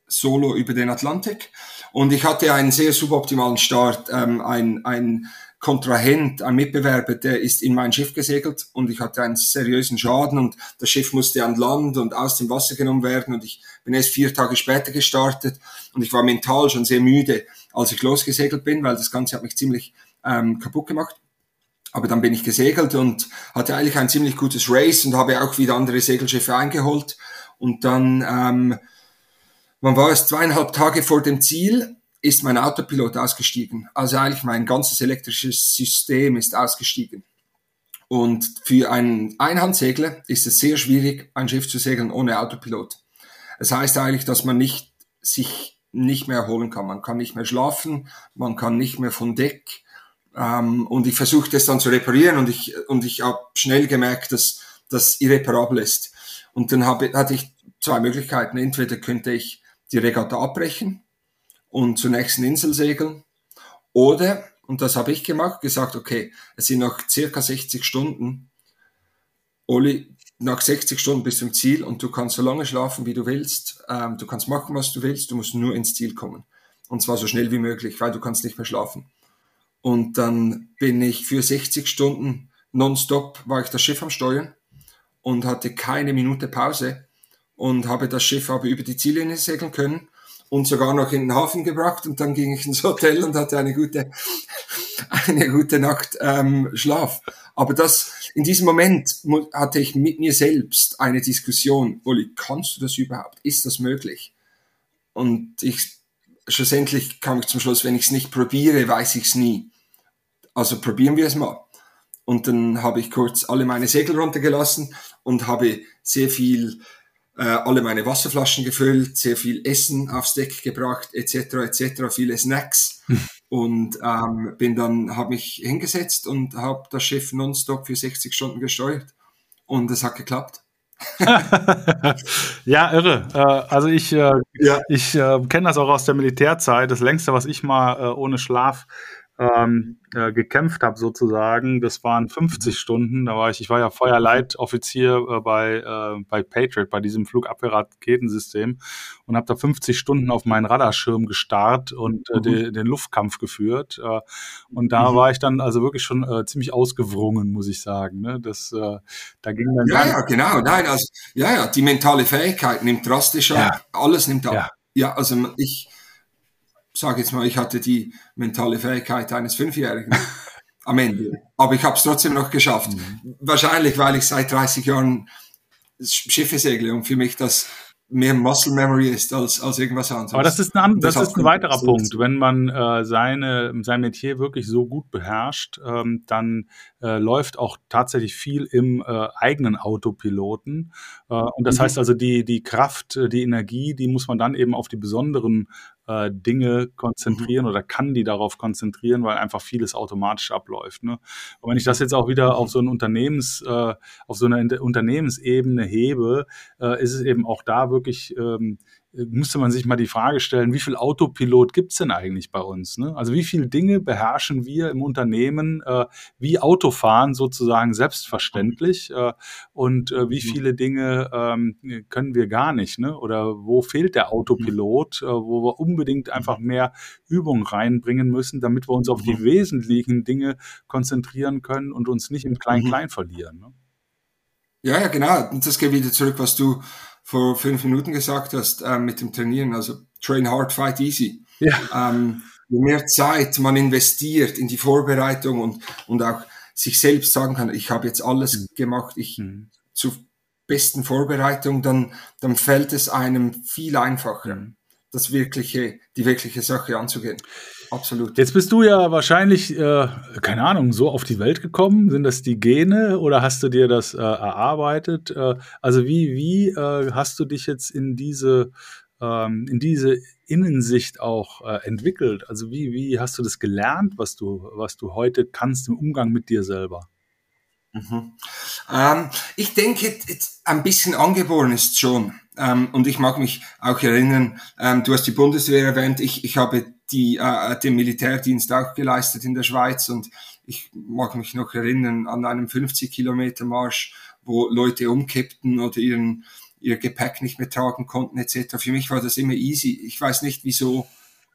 solo über den Atlantik. Und ich hatte einen sehr suboptimalen Start. Ähm, ein, ein Kontrahent, ein Mitbewerber, der ist in mein Schiff gesegelt und ich hatte einen seriösen Schaden und das Schiff musste an Land und aus dem Wasser genommen werden und ich bin erst vier Tage später gestartet und ich war mental schon sehr müde, als ich losgesegelt bin, weil das Ganze hat mich ziemlich ähm, kaputt gemacht. Aber dann bin ich gesegelt und hatte eigentlich ein ziemlich gutes Race und habe auch wieder andere Segelschiffe eingeholt und dann ähm, man war es zweieinhalb Tage vor dem Ziel, ist mein Autopilot ausgestiegen. Also eigentlich mein ganzes elektrisches System ist ausgestiegen. Und für einen Einhandsegler ist es sehr schwierig, ein Schiff zu segeln ohne Autopilot. Es heißt eigentlich, dass man nicht sich nicht mehr erholen kann. Man kann nicht mehr schlafen, man kann nicht mehr von Deck. Ähm, und ich versuche das dann zu reparieren und ich, und ich habe schnell gemerkt, dass das irreparabel ist. Und dann hab, hatte ich zwei Möglichkeiten. Entweder könnte ich die Regatta abbrechen und zur nächsten Insel segeln. Oder, und das habe ich gemacht, gesagt, okay, es sind noch circa 60 Stunden. Oli, nach 60 Stunden bist du im Ziel und du kannst so lange schlafen, wie du willst. Ähm, du kannst machen, was du willst. Du musst nur ins Ziel kommen. Und zwar so schnell wie möglich, weil du kannst nicht mehr schlafen. Und dann bin ich für 60 Stunden nonstop, war ich das Schiff am Steuern und hatte keine Minute Pause und habe das Schiff aber über die Ziellinie segeln können und sogar noch in den Hafen gebracht und dann ging ich ins Hotel und hatte eine gute, eine gute Nacht ähm, Schlaf. Aber das, in diesem Moment hatte ich mit mir selbst eine Diskussion, Uli, kannst du das überhaupt? Ist das möglich? Und ich, schlussendlich kam ich zum Schluss, wenn ich es nicht probiere, weiß ich es nie. Also probieren wir es mal. Und dann habe ich kurz alle meine Segel runtergelassen und habe sehr viel äh, alle meine Wasserflaschen gefüllt, sehr viel Essen aufs Deck gebracht, etc., etc., viele Snacks und ähm, bin dann, habe mich hingesetzt und habe das Schiff nonstop für 60 Stunden gesteuert und es hat geklappt. ja, irre. Äh, also ich, äh, ja. ich äh, kenne das auch aus der Militärzeit. Das längste, was ich mal äh, ohne Schlaf ähm, äh, gekämpft habe sozusagen. Das waren 50 Stunden. Da war ich, ich war ja Feuerleitoffizier äh, bei, äh, bei Patriot, bei diesem Flugabwehrraketensystem und habe da 50 Stunden auf meinen Radarschirm gestarrt und äh, mhm. de, den Luftkampf geführt. Äh, und da mhm. war ich dann also wirklich schon äh, ziemlich ausgewrungen, muss ich sagen. Ne? Das, da ging dann ja, ja, genau. Nein, also, ja, ja, die mentale Fähigkeit nimmt drastisch ab. Ja. Alles nimmt ab. Ja. ja, also ich sage jetzt mal, ich hatte die mentale Fähigkeit eines Fünfjährigen am Ende. Aber ich habe es trotzdem noch geschafft. Mhm. Wahrscheinlich, weil ich seit 30 Jahren Schiffe segle und für mich das mehr Muscle Memory ist als, als irgendwas anderes. Aber das ist ein, das, das ist ein weiterer Punkt. Wenn man äh, seine, sein Metier wirklich so gut beherrscht, ähm, dann äh, läuft auch tatsächlich viel im äh, eigenen Autopiloten. Äh, und das mhm. heißt also, die, die Kraft, äh, die Energie, die muss man dann eben auf die besonderen äh, Dinge konzentrieren mhm. oder kann die darauf konzentrieren, weil einfach vieles automatisch abläuft. Ne? Und wenn ich das jetzt auch wieder auf so ein Unternehmens, äh, auf so eine Unternehmensebene hebe, äh, ist es eben auch da wirklich ähm, müsste man sich mal die Frage stellen, wie viel Autopilot gibt's denn eigentlich bei uns? Ne? Also wie viele Dinge beherrschen wir im Unternehmen äh, wie Autofahren sozusagen selbstverständlich äh, und äh, wie mhm. viele Dinge ähm, können wir gar nicht? Ne? Oder wo fehlt der Autopilot, äh, wo wir unbedingt einfach mehr Übung reinbringen müssen, damit wir uns auf die mhm. wesentlichen Dinge konzentrieren können und uns nicht im Klein-Klein mhm. verlieren. Ne? Ja, ja, genau. Und das geht wieder zurück, was du vor fünf Minuten gesagt hast äh, mit dem Trainieren, also train hard, fight easy. Ja. Ähm, je mehr Zeit man investiert in die Vorbereitung und, und auch sich selbst sagen kann, ich habe jetzt alles mhm. gemacht, ich mhm. zur besten Vorbereitung, dann, dann fällt es einem viel einfacher, mhm. das wirkliche, die wirkliche Sache anzugehen. Absolut. Jetzt bist du ja wahrscheinlich, äh, keine Ahnung, so auf die Welt gekommen. Sind das die Gene oder hast du dir das äh, erarbeitet? Äh, also wie, wie äh, hast du dich jetzt in diese, ähm, in diese Innensicht auch äh, entwickelt? Also wie, wie hast du das gelernt, was du, was du heute kannst im Umgang mit dir selber? Mhm. Ähm, ich denke, ein bisschen angeboren ist schon. Ähm, und ich mag mich auch erinnern, ähm, du hast die Bundeswehr erwähnt, ich, ich habe die, äh, den Militärdienst auch geleistet in der Schweiz und ich mag mich noch erinnern an einem 50 Kilometer Marsch, wo Leute umkippten oder ihren, ihr Gepäck nicht mehr tragen konnten etc. Für mich war das immer easy. Ich weiß nicht, wieso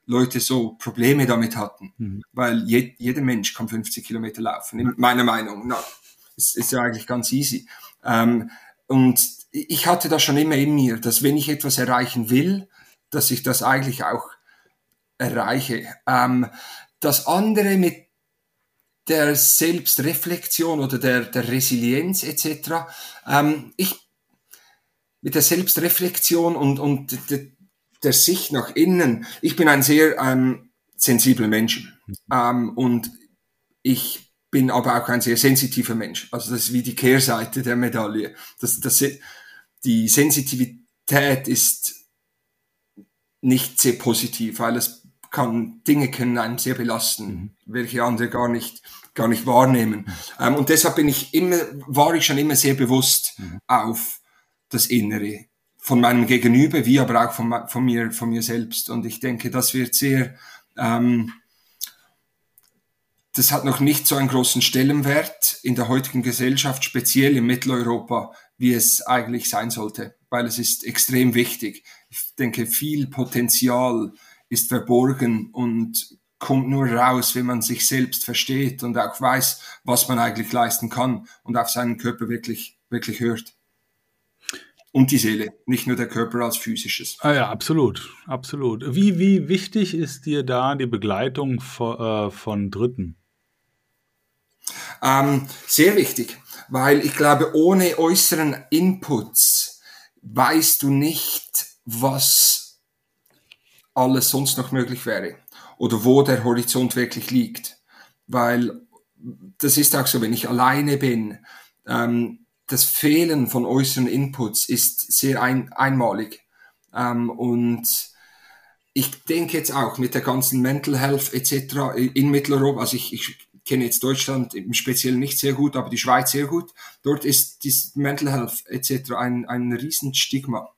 Leute so Probleme damit hatten, mhm. weil je, jeder Mensch kann 50 Kilometer laufen, in meiner Meinung. Na, es ist ja eigentlich ganz easy. Ähm, und ich hatte das schon immer in mir, dass wenn ich etwas erreichen will, dass ich das eigentlich auch erreiche. Ähm, das andere mit der Selbstreflexion oder der, der Resilienz etc. Ähm, ich mit der Selbstreflexion und, und der, der Sicht nach innen. Ich bin ein sehr ähm, sensibler Mensch ähm, und ich bin aber auch ein sehr sensitiver Mensch. Also das ist wie die Kehrseite der Medaille. Das, das, die Sensitivität ist nicht sehr positiv, weil es kann, Dinge können einen sehr belasten, mhm. welche andere gar nicht, gar nicht wahrnehmen. Ähm, und deshalb bin ich immer, war ich schon immer sehr bewusst mhm. auf das Innere von meinem Gegenüber, wie aber auch von, von mir, von mir selbst. Und ich denke, das wird sehr, ähm, das hat noch nicht so einen großen Stellenwert in der heutigen Gesellschaft, speziell in Mitteleuropa, wie es eigentlich sein sollte, weil es ist extrem wichtig. Ich denke, viel Potenzial ist verborgen und kommt nur raus, wenn man sich selbst versteht und auch weiß, was man eigentlich leisten kann und auf seinen Körper wirklich, wirklich hört. Und die Seele, nicht nur der Körper als physisches. Ah ja, absolut, absolut. Wie, wie wichtig ist dir da die Begleitung von, äh, von Dritten? Ähm, sehr wichtig, weil ich glaube, ohne äußeren Inputs weißt du nicht, was alles sonst noch möglich wäre oder wo der Horizont wirklich liegt. Weil das ist auch so, wenn ich alleine bin, ähm, das Fehlen von äußeren Inputs ist sehr ein, einmalig. Ähm, und ich denke jetzt auch mit der ganzen Mental Health etc. in Mitteleuropa, also ich, ich kenne jetzt Deutschland im Speziellen nicht sehr gut, aber die Schweiz sehr gut. Dort ist die Mental Health etc. ein, ein Riesenstigma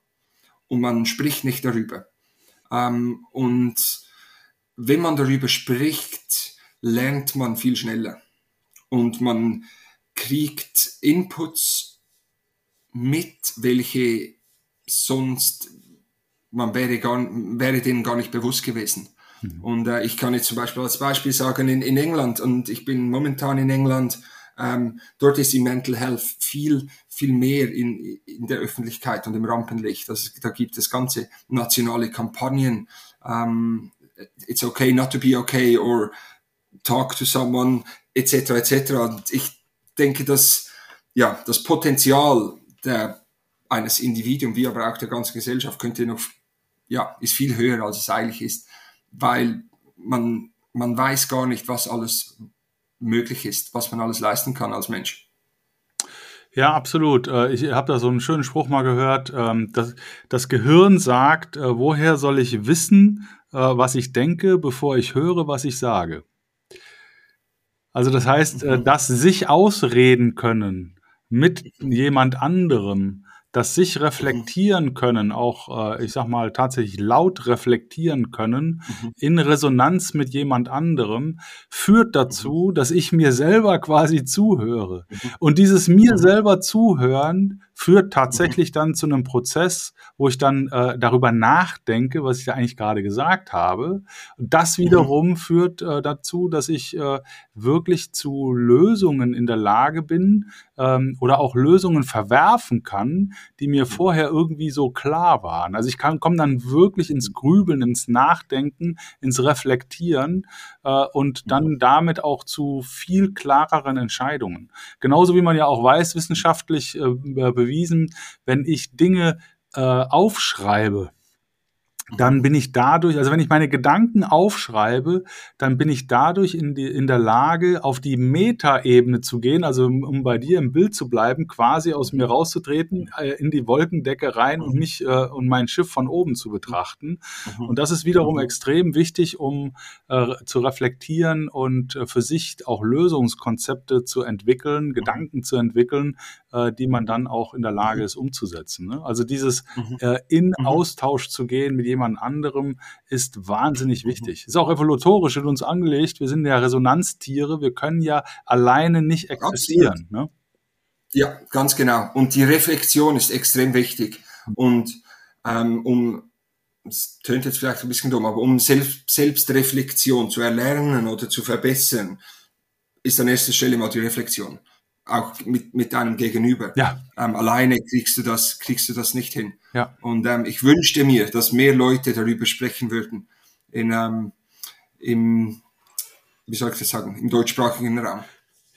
und man spricht nicht darüber. Ähm, und wenn man darüber spricht, lernt man viel schneller und man kriegt Inputs mit, welche sonst man wäre, gar, wäre denen gar nicht bewusst gewesen. Mhm. Und äh, ich kann jetzt zum Beispiel als Beispiel sagen, in, in England, und ich bin momentan in England, ähm, dort ist die Mental Health viel, viel mehr in, in der Öffentlichkeit und im Rampenlicht. Also, da gibt es ganze nationale Kampagnen. Ähm, it's okay not to be okay or talk to someone, etc., etc. Und ich denke, dass ja, das Potenzial der, eines Individuums, wie aber auch der ganzen Gesellschaft, könnte noch, ja, ist viel höher, als es eigentlich ist weil man, man weiß gar nicht, was alles möglich ist, was man alles leisten kann als Mensch. Ja, absolut. Äh, ich habe da so einen schönen Spruch mal gehört. Ähm, das, das Gehirn sagt, äh, woher soll ich wissen, äh, was ich denke, bevor ich höre, was ich sage. Also das heißt, mhm. das sich ausreden können mit jemand anderem, das sich reflektieren können, auch, äh, ich sag mal, tatsächlich laut reflektieren können, mhm. in Resonanz mit jemand anderem, führt dazu, mhm. dass ich mir selber quasi zuhöre. Mhm. Und dieses mir mhm. selber zuhören führt tatsächlich dann zu einem Prozess, wo ich dann äh, darüber nachdenke, was ich da eigentlich gerade gesagt habe. Und das wiederum führt äh, dazu, dass ich äh, wirklich zu Lösungen in der Lage bin ähm, oder auch Lösungen verwerfen kann, die mir vorher irgendwie so klar waren. Also ich kann komme dann wirklich ins Grübeln, ins Nachdenken, ins Reflektieren äh, und dann damit auch zu viel klareren Entscheidungen. Genauso wie man ja auch weiß, wissenschaftlich äh, bewiesen, wenn ich Dinge äh, aufschreibe, dann bin ich dadurch, also wenn ich meine Gedanken aufschreibe, dann bin ich dadurch in, die, in der Lage, auf die Metaebene zu gehen, also um, bei dir im Bild zu bleiben, quasi aus mir rauszutreten, äh, in die Wolkendecke rein und mich äh, und mein Schiff von oben zu betrachten. Mhm. Und das ist wiederum mhm. extrem wichtig, um äh, zu reflektieren und äh, für sich auch Lösungskonzepte zu entwickeln, Gedanken zu entwickeln, äh, die man dann auch in der Lage ist umzusetzen. Ne? Also dieses äh, in Austausch zu gehen mit jemandem, jemand anderem ist wahnsinnig mhm. wichtig. Ist auch evolutorisch in uns angelegt. Wir sind ja Resonanztiere. Wir können ja alleine nicht existieren. Ne? Ja, ganz genau. Und die Reflexion ist extrem wichtig. Und ähm, um, es tönt jetzt vielleicht ein bisschen dumm, aber um Selbst Selbstreflexion zu erlernen oder zu verbessern, ist an erster Stelle mal die Reflexion auch mit, mit deinem Gegenüber. Ja. Ähm, alleine kriegst du das, kriegst du das nicht hin. Ja. Und ähm, ich wünschte mir, dass mehr Leute darüber sprechen würden in, ähm, im, wie soll ich das sagen, im deutschsprachigen Raum.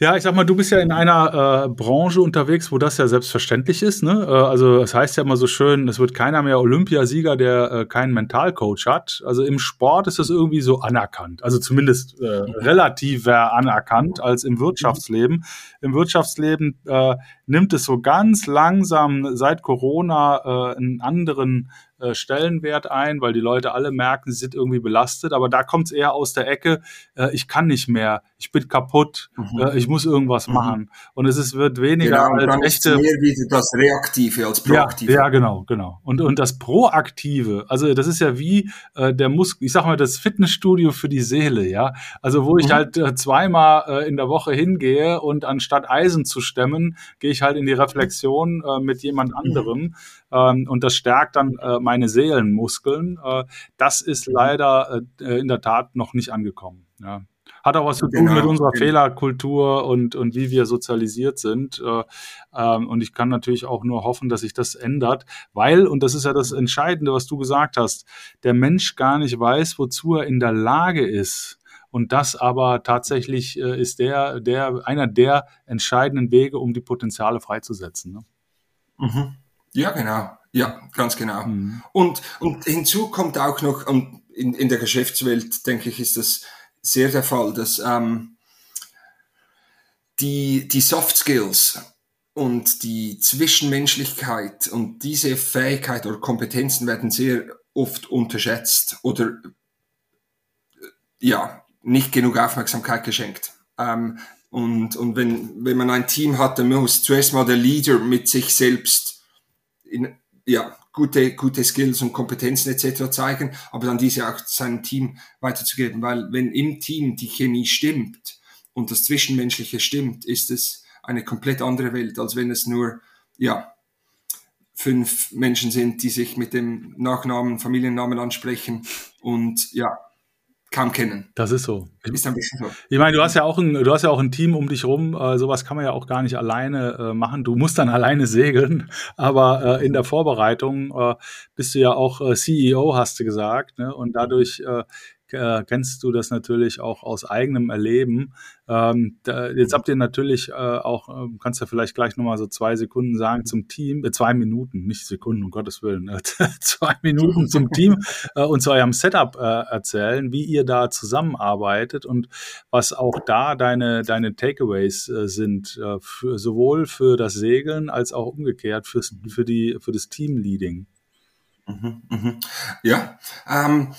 Ja, ich sag mal, du bist ja in einer äh, Branche unterwegs, wo das ja selbstverständlich ist. Ne? Äh, also es heißt ja immer so schön, es wird keiner mehr Olympiasieger, der äh, keinen Mentalcoach hat. Also im Sport ist das irgendwie so anerkannt. Also zumindest äh, relativer anerkannt als im Wirtschaftsleben. Im Wirtschaftsleben äh, nimmt es so ganz langsam seit Corona äh, einen anderen äh, Stellenwert ein, weil die Leute alle merken, sie sind irgendwie belastet. Aber da kommt es eher aus der Ecke, äh, ich kann nicht mehr, ich bin kaputt, mhm. äh, ich muss irgendwas mhm. machen. Und es ist, wird weniger genau, als echte. Mehr wieder das Reaktive als Proaktive. Ja, ja, genau, genau. Und, und das Proaktive, also das ist ja wie äh, der Muskel, ich sag mal, das Fitnessstudio für die Seele, ja. Also wo mhm. ich halt äh, zweimal in der Woche hingehe und anstatt Eisen zu stemmen, gehe ich halt in die Reflexion mit jemand mhm. anderem. Ähm, und das stärkt dann äh, meine Seelenmuskeln. Äh, das ist mhm. leider äh, in der Tat noch nicht angekommen. Ja. Hat auch was zu tun genau. mit unserer Fehlerkultur und, und wie wir sozialisiert sind. Äh, ähm, und ich kann natürlich auch nur hoffen, dass sich das ändert, weil, und das ist ja das Entscheidende, was du gesagt hast, der Mensch gar nicht weiß, wozu er in der Lage ist. Und das aber tatsächlich äh, ist der, der, einer der entscheidenden Wege, um die Potenziale freizusetzen. Ne? Mhm. Ja, genau. Ja, ganz genau. Mhm. Und, und hinzu kommt auch noch, und in, in der Geschäftswelt, denke ich, ist das sehr der Fall, dass ähm, die, die Soft Skills und die Zwischenmenschlichkeit und diese Fähigkeit oder Kompetenzen werden sehr oft unterschätzt oder ja, nicht genug Aufmerksamkeit geschenkt. Ähm, und und wenn, wenn man ein Team hat, dann muss zuerst mal der Leader mit sich selbst in, ja, gute, gute Skills und Kompetenzen etc. zeigen, aber dann diese auch seinem Team weiterzugeben, weil wenn im Team die Chemie stimmt und das Zwischenmenschliche stimmt, ist es eine komplett andere Welt, als wenn es nur, ja, fünf Menschen sind, die sich mit dem Nachnamen, Familiennamen ansprechen und ja, kaum kennen. Das ist so. Ist ein bisschen so. Ich meine, du hast ja auch ein, du hast ja auch ein Team um dich rum. Äh, sowas kann man ja auch gar nicht alleine äh, machen. Du musst dann alleine segeln. Aber äh, in der Vorbereitung äh, bist du ja auch äh, CEO, hast du gesagt. Ne? Und dadurch äh, kennst du das natürlich auch aus eigenem Erleben. Ähm, da, jetzt habt ihr natürlich äh, auch, äh, kannst ja vielleicht gleich nochmal so zwei Sekunden sagen zum Team, äh, zwei Minuten, nicht Sekunden, um Gottes Willen, äh, zwei Minuten zum Team äh, und zu eurem Setup äh, erzählen, wie ihr da zusammenarbeitet und was auch da deine, deine Takeaways sind, für, sowohl für das Segeln als auch umgekehrt fürs, für, die, für das Teamleading. Mhm, mh. Ja, ähm,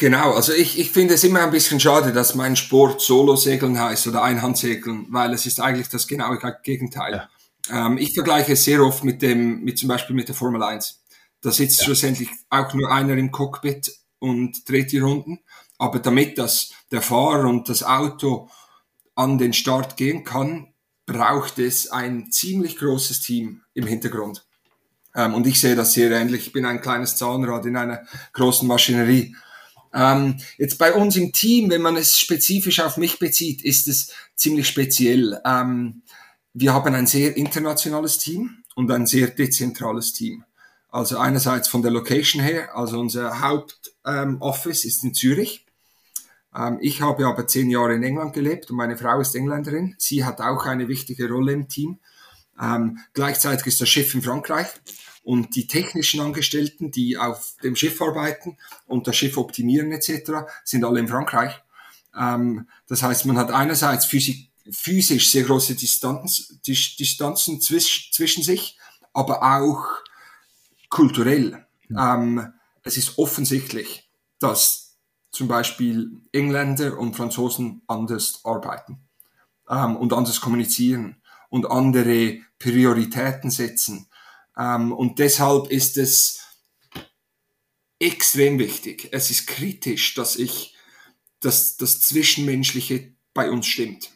Genau, also ich, ich finde es immer ein bisschen schade, dass mein Sport Solo-Segeln heißt oder Einhandsegeln, weil es ist eigentlich das genaue Gegenteil. Ja. Ähm, ich vergleiche es sehr oft mit dem, mit zum Beispiel mit der Formel 1. Da sitzt ja. schlussendlich auch nur einer im Cockpit und dreht die Runden. Aber damit das der Fahrer und das Auto an den Start gehen kann, braucht es ein ziemlich großes Team im Hintergrund. Ähm, und ich sehe das sehr ähnlich. Ich bin ein kleines Zahnrad in einer großen Maschinerie. Ähm, jetzt bei uns im Team, wenn man es spezifisch auf mich bezieht, ist es ziemlich speziell. Ähm, wir haben ein sehr internationales Team und ein sehr dezentrales Team. Also einerseits von der Location her, also unser Hauptoffice ähm, ist in Zürich. Ähm, ich habe aber zehn Jahre in England gelebt und meine Frau ist Engländerin. Sie hat auch eine wichtige Rolle im Team. Ähm, gleichzeitig ist das Schiff in Frankreich und die technischen Angestellten, die auf dem Schiff arbeiten und das Schiff optimieren etc., sind alle in Frankreich. Ähm, das heißt, man hat einerseits physisch, physisch sehr große Distanz, Distanzen zwisch, zwischen sich, aber auch kulturell. Ähm, es ist offensichtlich, dass zum Beispiel Engländer und Franzosen anders arbeiten ähm, und anders kommunizieren und andere Prioritäten setzen ähm, und deshalb ist es extrem wichtig. Es ist kritisch, dass ich, dass das Zwischenmenschliche bei uns stimmt.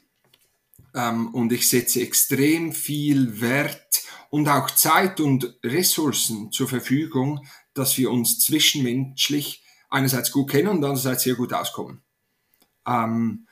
Ähm, und ich setze extrem viel Wert und auch Zeit und Ressourcen zur Verfügung, dass wir uns zwischenmenschlich einerseits gut kennen und andererseits sehr gut auskommen. Ähm,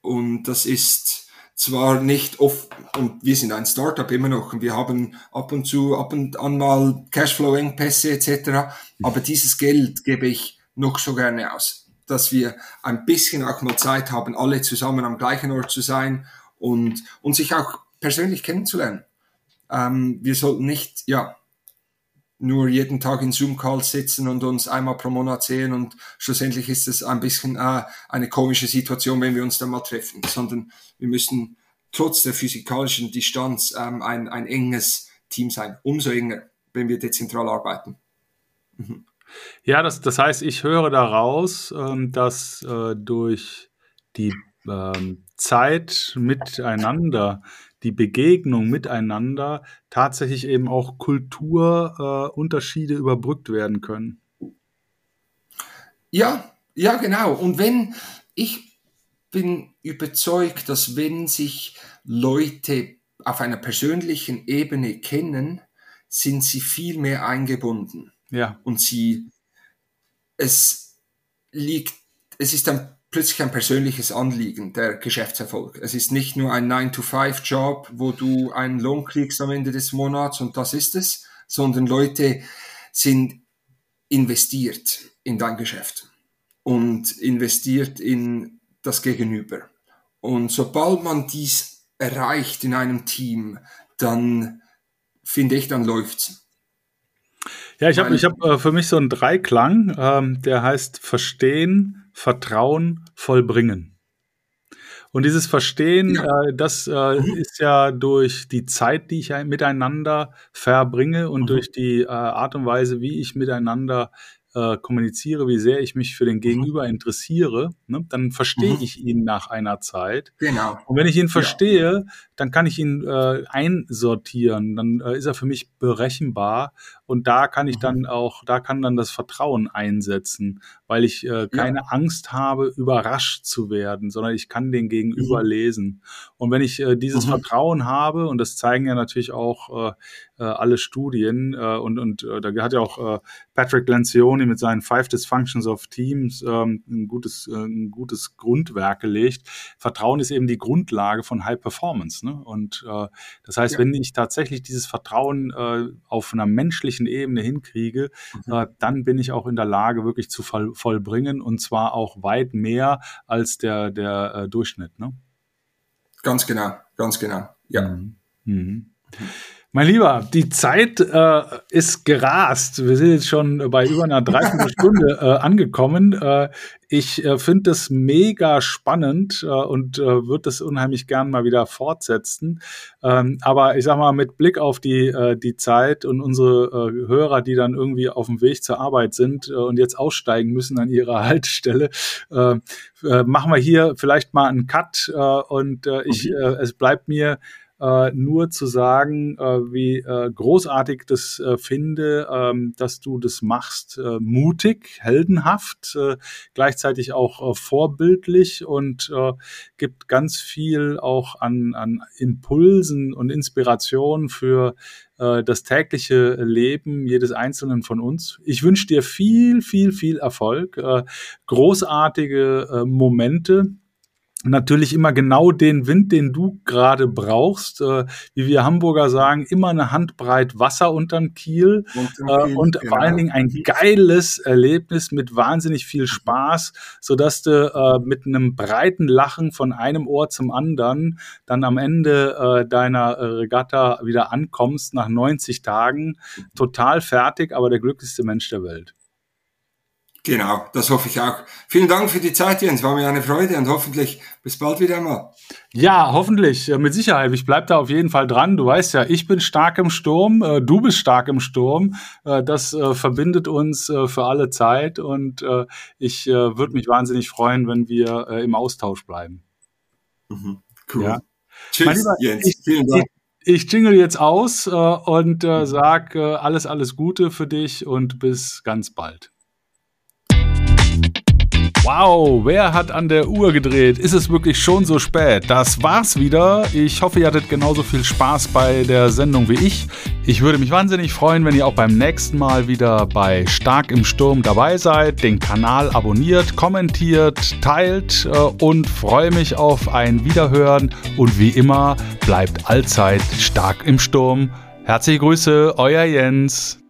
und das ist, zwar nicht oft, und wir sind ein Startup immer noch, und wir haben ab und zu, ab und an mal Cashflow-Engpässe etc., aber dieses Geld gebe ich noch so gerne aus, dass wir ein bisschen auch mal Zeit haben, alle zusammen am gleichen Ort zu sein und, und sich auch persönlich kennenzulernen. Ähm, wir sollten nicht, ja, nur jeden Tag in Zoom-Calls sitzen und uns einmal pro Monat sehen und schlussendlich ist es ein bisschen äh, eine komische Situation, wenn wir uns dann mal treffen, sondern wir müssen trotz der physikalischen Distanz ähm, ein, ein enges Team sein. Umso enger, wenn wir dezentral arbeiten. Mhm. Ja, das, das heißt, ich höre daraus, ähm, dass äh, durch die ähm, Zeit miteinander, die Begegnung miteinander tatsächlich eben auch Kulturunterschiede äh, überbrückt werden können. Ja, ja, genau. Und wenn ich bin überzeugt, dass wenn sich Leute auf einer persönlichen Ebene kennen, sind sie viel mehr eingebunden. Ja. Und sie, es liegt, es ist dann plötzlich ein persönliches Anliegen, der Geschäftserfolg. Es ist nicht nur ein 9-to-5-Job, wo du einen Lohn kriegst am Ende des Monats und das ist es, sondern Leute sind investiert in dein Geschäft und investiert in das Gegenüber. Und sobald man dies erreicht in einem Team, dann finde ich, dann läuft's. Ja, ich habe ich hab, äh, für mich so einen Dreiklang, ähm, der heißt Verstehen, Vertrauen, Vollbringen. Und dieses Verstehen, ja. äh, das äh, mhm. ist ja durch die Zeit, die ich miteinander verbringe und mhm. durch die äh, Art und Weise, wie ich miteinander äh, kommuniziere, wie sehr ich mich für den mhm. Gegenüber interessiere, ne, dann verstehe mhm. ich ihn nach einer Zeit. Genau. Und wenn ich ihn verstehe, ja. dann kann ich ihn äh, einsortieren, dann äh, ist er für mich berechenbar und da kann ich mhm. dann auch, da kann dann das Vertrauen einsetzen, weil ich äh, keine ja. Angst habe, überrascht zu werden, sondern ich kann den Gegenüber mhm. lesen. Und wenn ich äh, dieses mhm. Vertrauen habe, und das zeigen ja natürlich auch äh, äh, alle Studien, äh, und, und äh, da hat ja auch äh, Patrick Lencioni mit seinen Five Dysfunctions of Teams ähm, ein, gutes, äh, ein gutes Grundwerk gelegt. Vertrauen ist eben die Grundlage von High Performance. Ne? Und äh, das heißt, ja. wenn ich tatsächlich dieses Vertrauen äh, auf einer menschlichen Ebene hinkriege, mhm. äh, dann bin ich auch in der Lage, wirklich zu voll, vollbringen und zwar auch weit mehr als der, der äh, Durchschnitt. Ne? Ganz genau, ganz genau, ja. Mhm. Mhm. Mein Lieber, die Zeit äh, ist gerast. Wir sind jetzt schon bei über einer Dreiviertelstunde äh, angekommen. Äh, ich äh, finde das mega spannend äh, und äh, würde das unheimlich gern mal wieder fortsetzen. Ähm, aber ich sag mal, mit Blick auf die, äh, die Zeit und unsere äh, Hörer, die dann irgendwie auf dem Weg zur Arbeit sind äh, und jetzt aussteigen müssen an ihrer Haltestelle, äh, äh, machen wir hier vielleicht mal einen Cut äh, und äh, ich, äh, es bleibt mir äh, nur zu sagen, äh, wie äh, großartig das äh, finde, ähm, dass du das machst, äh, mutig, heldenhaft, äh, gleichzeitig auch vorbildlich und gibt ganz viel auch an, an Impulsen und Inspirationen für das tägliche Leben jedes Einzelnen von uns. Ich wünsche dir viel, viel, viel Erfolg, großartige Momente natürlich immer genau den Wind, den du gerade brauchst. Äh, wie wir Hamburger sagen, immer eine Handbreit Wasser unterm Kiel äh, Kiel, und genau. vor allen Dingen ein geiles Erlebnis mit wahnsinnig viel Spaß, sodass du äh, mit einem breiten Lachen von einem Ohr zum anderen dann am Ende äh, deiner Regatta wieder ankommst nach 90 Tagen, total fertig, aber der glücklichste Mensch der Welt. Genau, das hoffe ich auch. Vielen Dank für die Zeit, Jens. War mir eine Freude und hoffentlich bis bald wieder mal. Ja, hoffentlich, mit Sicherheit. Ich bleibe da auf jeden Fall dran. Du weißt ja, ich bin stark im Sturm, äh, du bist stark im Sturm. Äh, das äh, verbindet uns für alle Zeit und ich würde mich wahnsinnig freuen, wenn wir im Austausch bleiben. Mhm, cool. Ja. Tschüss, Lieber, Jens. Ich, Vielen Dank. Ich, ich jingle jetzt aus und sag alles, alles Gute für dich und bis ganz bald. Wow, wer hat an der Uhr gedreht? Ist es wirklich schon so spät? Das war's wieder. Ich hoffe, ihr hattet genauso viel Spaß bei der Sendung wie ich. Ich würde mich wahnsinnig freuen, wenn ihr auch beim nächsten Mal wieder bei Stark im Sturm dabei seid, den Kanal abonniert, kommentiert, teilt äh, und freue mich auf ein Wiederhören. Und wie immer, bleibt allzeit stark im Sturm. Herzliche Grüße, euer Jens.